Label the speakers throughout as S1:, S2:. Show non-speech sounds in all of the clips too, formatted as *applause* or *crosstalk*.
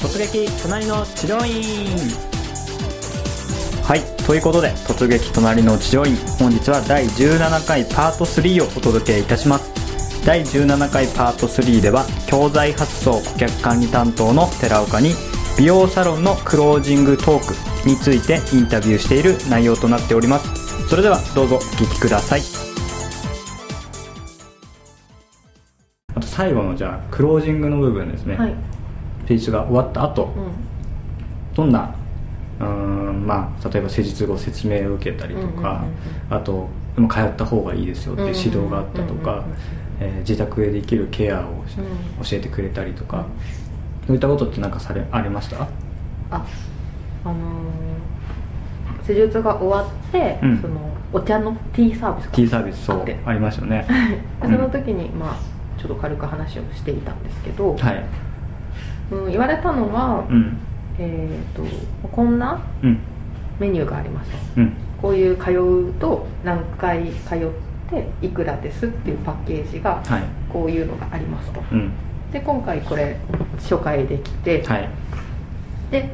S1: 突撃隣の治療院。はいということで突撃隣の治療院。本日は第17回パート3をお届けいたします。第17回パート3では教材発送顧客管理担当の寺岡に美容サロンのクロージングトークについてインタビューしている内容となっております。それではどうぞお聞きください。あと最後のじゃあクロージングの部分ですね、
S2: はい、
S1: ページが終わった後、
S2: うん。
S1: どんなうーんまあ例えば施術後説明を受けたりとか、あとでも通った方がいいですよっていう指導があったとか自宅でできるケアを教えてくれたりとか、そういったことって何かされありました？
S2: ああのー施術が終わって、
S1: うん。
S2: そのお茶のティーサービスが
S1: T サービスそう
S2: あ
S1: りましたよね。*laughs*
S2: でその時に、まあちょっと軽く話をしていたんですけど、
S1: はい
S2: うん、言われたのは、
S1: うん。
S2: えっ、とこんな
S1: うん。
S2: メニューがありますと
S1: うん。
S2: こういう通うと何回通っていくらですっていうパッケージが
S1: はい。
S2: こういうのがありますと。
S1: うん。
S2: で今回これ初回できて、
S1: はい。
S2: で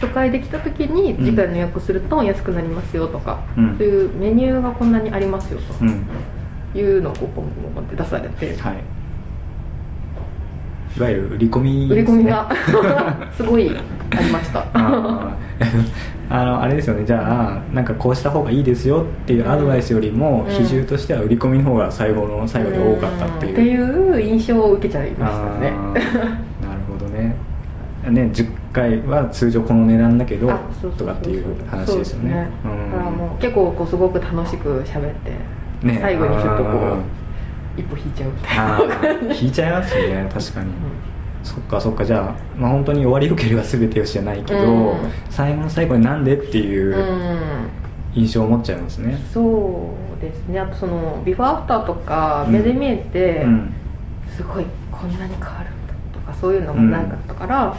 S2: 初回できた時に次回の予約すると安くなりますよとか、
S1: うん。
S2: そういうメニューがこんなにありますよ
S1: うん。
S2: というのをこうポンポンポンって出されて、
S1: はいいわゆる売り込み
S2: 売り込みが *laughs* すごいありました。
S1: あ *laughs* のあれですよね。じゃあなんかこうした方がいいですよっていうアドバイスよりも、
S2: うん。
S1: 比重としては売り込みの方が最後の最後で多かったっていう、
S2: っていう印象を受けちゃいましたね。*laughs*
S1: なるほどね。ね10回は通常この値段だけど
S2: あそうそうそう
S1: とかっていう話ですよね。
S2: そう
S1: うん。
S2: だからもう結構こうすごく楽しく喋って、
S1: ね。
S2: 最後にちょっとこう一歩引いちゃうみたい
S1: あ
S2: な
S1: 引いちゃいますよね。確かに、そっかそっか。じゃあ、まあ、本当に終わりよければ全てよしじゃないけど、
S2: うん。
S1: 最後の最後になんでっていう
S2: うん。
S1: 印象を持っちゃいますね、
S2: そうですね。あとそのビフォーアフターとか目で見えて、
S1: うん。
S2: すごいこんなに変わるんだとかそういうのがなかったから、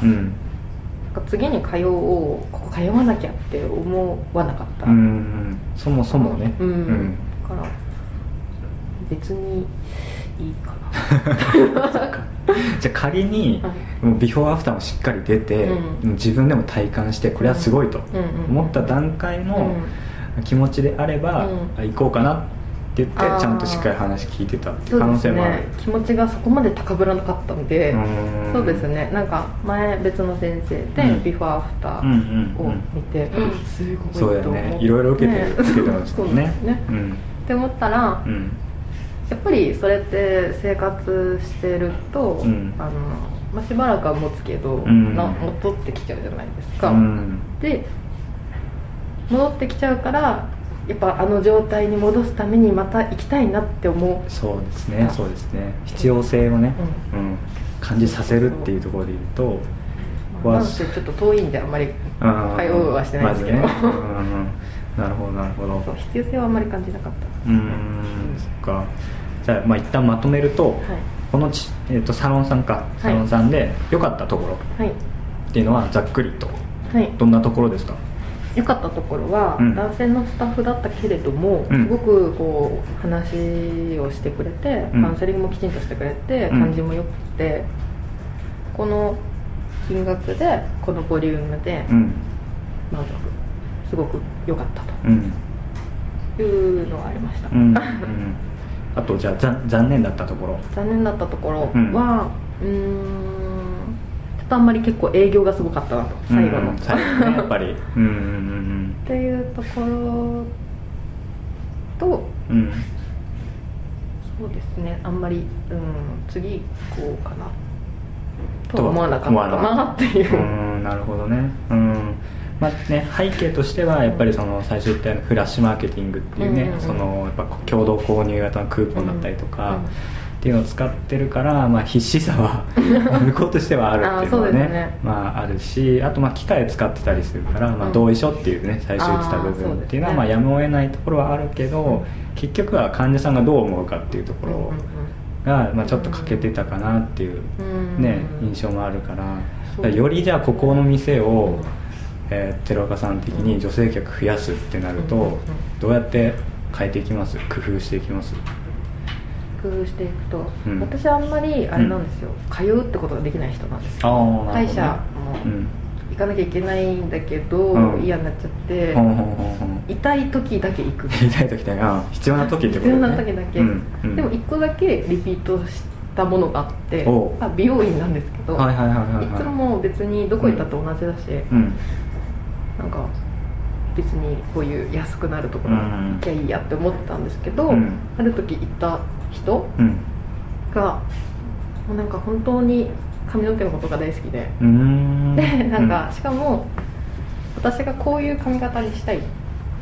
S2: 次に通おうここ通わなきゃって思わなかった、
S1: うんそもそもね。
S2: うん。だから別にいいかな。*laughs*
S1: じゃあ仮に
S2: はい。
S1: もうビフォーアフターもしっかり出て、
S2: うん。
S1: 自分でも体感してこれはすごいと
S2: うんうん
S1: 思った段階の気持ちであれば、
S2: うん。
S1: あ行こうかなって言ってちゃんとしっかり話聞いてた可能性もある。
S2: ね気持ちがそこまで高ぶらなかったので
S1: うん。
S2: そうですね。なんか前別の先生で
S1: うん。
S2: ビフォーアフタ
S1: うんうん
S2: ーを見て、すご
S1: そうだよ
S2: いと思って。
S1: ねいろいろ受けてる、
S2: ね。
S1: 受けてましたね。*laughs*
S2: ね。
S1: うん。
S2: って思ったら
S1: うん
S2: やっぱりそれって生活してると、
S1: うん。
S2: あのまあ、しばらくは持つけど、
S1: ん。
S2: な戻ってきちゃうじゃないですか、
S1: うん。
S2: で戻ってきちゃうからやっぱあの状態に戻すためにまた行きたいなって思う。
S1: そうですねそうですね。必要性をね、うん。感じさせるっていうところで言うと
S2: まあなんせちょっと遠いんであんまり通うはしてないですけど、
S1: まずね。うんうんなるほどなるほど。
S2: 必要性はあんまり感じなかった。
S1: うーんそっか。じゃあまあ一旦まとめると、
S2: はい。
S1: このち、えー、とサロンさんかサロンさんで良かったところ
S2: はい。
S1: っていうのはざっくりと
S2: はい。
S1: どんなところですか？
S2: 良かったところは、
S1: うん。
S2: 男性のスタッフだったけれども、
S1: うん。
S2: すごくこう話をしてくれて、
S1: うん。
S2: カウンセリングもきちんとしてくれて、
S1: うん。
S2: 感じも良くてこの金額でこのボリュームで
S1: うん。
S2: 満足。すごく良かった
S1: うん。
S2: というのがありました、
S1: うん、うん、あとじゃあざ残念だったところ。
S2: 残念だったところ
S1: うん。
S2: はうーんちょっとあんまり結構営業がすごかったなと最後の、
S1: うん最後ねやっぱり。*laughs* うんうん
S2: っていうところと
S1: うん。うん
S2: そうですね。あんまり、うん、次行こうかな。と思わなかった
S1: な
S2: なっていう。
S1: うんなるほどね。うんまあね、背景としてはやっぱりその最初言ったようなフラッシュマーケティングっていうね、
S2: うんうんうん。
S1: そのやっぱ共同購入型のクーポンだったりとか、
S2: うんうん
S1: っていうのを使ってるから、まあ、必死さは *laughs* 向こうとしてはあるっていうのはね
S2: ね。
S1: まあ、あるしあとまあ機械使ってたりするから、まあ、
S2: うん。
S1: 同意書っていうね最初言ってた部分っていうのはまあやむを得ないところはあるけど、結局は患者さんがどう思うかっていうところが、まあ、ちょっと欠けてたかなっていう、
S2: うん。
S1: ね印象もあるからよりじゃあここの店を、えー寺岡さん的に女性客増やすってなると、
S2: うんうんうん。
S1: どうやって変えていきます？工夫していきます？
S2: 工工夫していくと、
S1: うん。
S2: 私あんまりあれなんですよ、通うってことができない人なんです歯医者も
S1: うん。
S2: 行かなきゃいけないんだけど、
S1: うん。
S2: 嫌になっちゃって、痛い時だけ行く。
S1: 痛い時だけあ必要な時ってこと
S2: 必要
S1: ね
S2: な時だけ、
S1: うん。うん。
S2: でも1個だけリピートしたものがあってあ美容院なんですけど、
S1: はい
S2: つも別にどこ行ったって同じだし、
S1: うん
S2: なんか別にこういう安くなるところ
S1: うん。
S2: 行きゃいいやって思ってたんですけど、
S1: うん。
S2: ある時行った人
S1: うん。
S2: がもうなんか本当に髪の毛のことが大好きで、でなんかしかも私がこういう髪型にしたいっ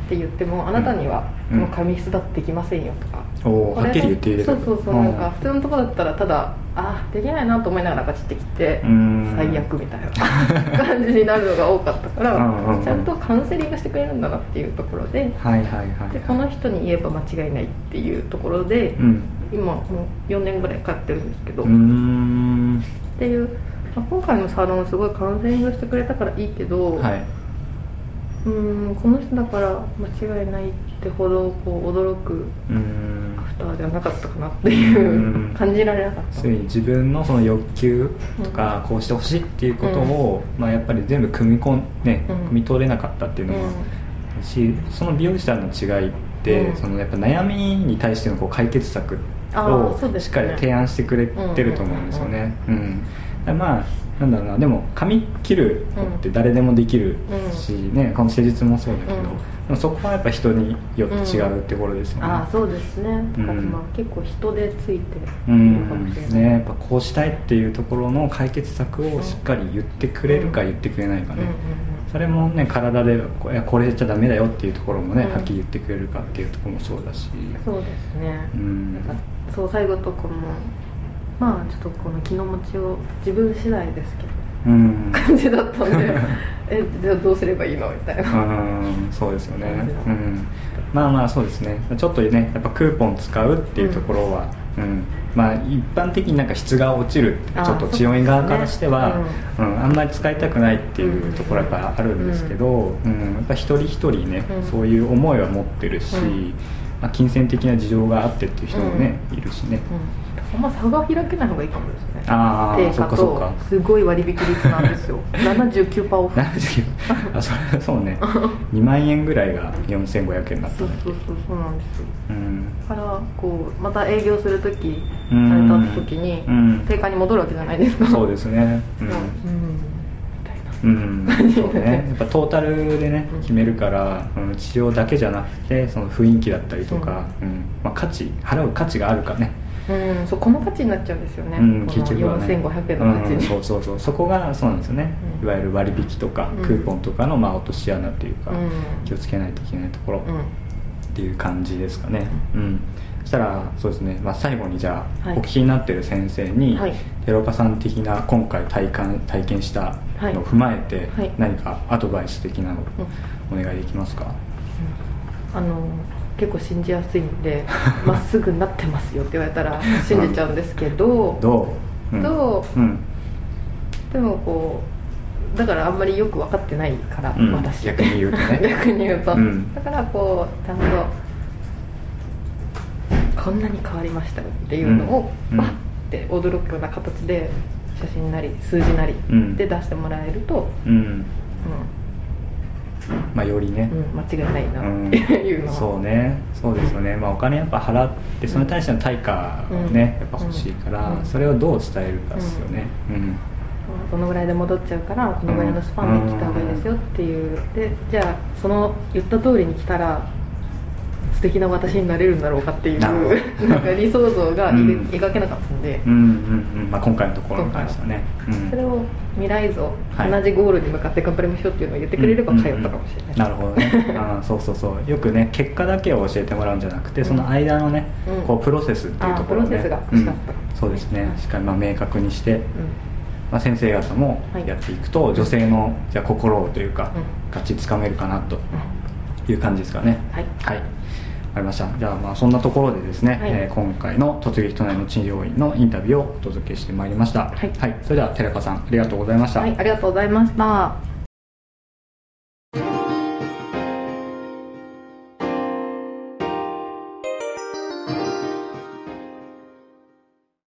S2: て言ってもあなたには
S1: うん。
S2: この髪質だってできませんよとか、
S1: うんおはっきり言っている
S2: そうそうそうなんか普通のところだったらただあできないなと思いながらガチってきて
S1: うん。
S2: 最悪みたいな *laughs* 感じになるのが多かったから
S1: うんうんうん。
S2: ちゃんとカウンセリングしてくれるんだなっていうところで
S1: はいはいはい
S2: でこの人に言えば間違いないっていうところで
S1: うん。
S2: 今もう4年ぐらい通ってるんですけど、っていう、まあ今回のサロンすごいカウンセリングしてくれたからいいけど、
S1: はい。う
S2: ーんこの人だから間違いないってほどこう驚く
S1: う
S2: アフターではなかったかなっていう
S1: うん。
S2: 感じられなかった。
S1: 自分のその欲求とかこうしてほしいっていうことを、まあ、やっぱり全部組み込んね、
S2: うん。
S1: 汲み取れなかったっていうのもあるし、その美容師さんの違いって、
S2: うん。
S1: そのやっぱ悩みに対してのこう解決策
S2: あ
S1: をしっかり提案してくれてると思うんですよね。まあなんだろうな。でも髪切るのって誰でもできるし、ねこの施術もそうだけど、
S2: うん
S1: でもそこはやっぱ人によって違うってころですよね。
S2: ああそうですね。
S1: うん。
S2: まあ結構人でついて
S1: う
S2: るかもしれない、
S1: ん。ね、やっぱこうしたいっていうところの解決策をしっかり言ってくれるか言ってくれないかね、
S2: うんうんうん。
S1: それもね体でこれじゃダメだよっていうところもね、
S2: うん
S1: はっきり言ってくれるかっていうところもそうだし。
S2: そうですね、
S1: うん。
S2: なんかそう最後とかもまあちょっとこの気の持ちを自分次第ですけど。
S1: うん
S2: 感じだったんで *laughs* えじゃあどうすればいいの？みたいな。
S1: うんそうですよね。うん。まあまあそうですね。ちょっとねやっぱクーポン使うっていうところは、うん。まあ一般的になんか質が落ちるちょっと治療院側からしては
S2: そう
S1: う、ん、あんまり使いたくないっていうところはやっぱあるんですけど、うんやっぱ一人一人ね、
S2: うん。
S1: そういう思いは持ってるし、
S2: うん。
S1: まあ、金銭的な事情があってっていう人もね、いるしね、
S2: うん、あんま差が開けない方がいいか。もですね
S1: ああ
S2: 定価とすごい割引率なんですよ。*laughs* 79%オフ。
S1: 79 *laughs* あそれそうね。2万円ぐらいが4500円だった
S2: そう
S1: ね
S2: そうそうそうなんですよ。
S1: うん。
S2: だからこうまた営業する時さ
S1: うん。
S2: れた時に
S1: うん。
S2: 定価に戻るわけじゃないですか。
S1: そうですね。うん。
S2: う。ん。みたいな。
S1: うん、そうね。やっぱトータルでね
S2: うん。
S1: 決めるから、うん、治療だけじゃなくてその雰囲気だったりとか、うん。まあ、価値払う価値があるかね、
S2: うん。そうこの価値になっちゃうんですよね、
S1: うん、結局はね。
S2: 4500円の価値
S1: うん、
S2: に、
S1: そうそうそう。そこがそうなんですよね、
S2: うん。
S1: いわゆる割引とか、
S2: うん。
S1: クーポンとかのまあ落とし穴っていうか、
S2: うん。
S1: 気をつけないといけないところ、
S2: うん。
S1: っていう感じですかね。うん。そしたらそうですね、まあ、最後にじゃあ、
S2: はい。
S1: お聞きになってる先生に、
S2: はい。
S1: 寺岡さん的な今回体感体験したのを踏まえて、
S2: はい。
S1: 何かアドバイス的なのお願いできますか、
S2: あの結構信じやすいんで *laughs* まっすぐなってますよって言われたら信じちゃうんですけど
S1: どう、うん、
S2: どう？
S1: うん。
S2: でもこうだからあんまりよく分かってないから、
S1: うん。
S2: 私。
S1: 逆に言うとね。*laughs*
S2: 逆に言うと、
S1: うん。
S2: だからこうちゃんとこんなに変わりましたよっていうのを
S1: うん。
S2: バッて驚くような形で写真なり数字なり
S1: うん。
S2: で出してもらえると、
S1: うんまあよりね、
S2: うんうん、間違いないな。
S1: うん。
S2: っ *laughs* ていうのは、
S1: そうね。そうですよね、まあ、お金やっぱ払ってそれに対しての対価をね、
S2: うん。
S1: やっぱ欲しいから、
S2: うん。
S1: それをどう伝えるかですよね。うん。
S2: このぐらいで戻っちゃうからこのぐらいのスパンで来た方がいいですよっていう。でじゃあその言った通りに来たら素敵な私になれるんだろうかっていう
S1: な
S2: んか理想像が
S1: うん。
S2: 描けなかったんで、
S1: うんうんうん、まあ、今回のところに関してはね、う。ん。
S2: それを未来像、
S1: はい。
S2: 同じゴールに向かって頑張りましょうっていうのを言ってくれれば通ったかもしれない、
S1: なるほどね。*laughs* あーそうそうそう。よくね結果だけを教えてもらうんじゃなくて、
S2: うん。
S1: その間のね、
S2: うん
S1: こうプロセスっていうところをね
S2: プロセスが欲しかった。
S1: うんそうですね。
S2: うん
S1: しっかりまあ明確にして、
S2: うん。
S1: まあ、先生方も
S2: はい。
S1: やっていくと、女性のじゃあ心をというか、
S2: うん。
S1: ガチつかめるかなと
S2: う
S1: いう感じですかね。
S2: はい。
S1: はいわかりました。じゃあまあそんなところでですね、
S2: はい。
S1: えー今回の突撃隣の治療院のインタビューをお届けしてまいりました。
S2: はい。
S1: それでは寺川さんありがとうございました、
S2: んはいありがとうございました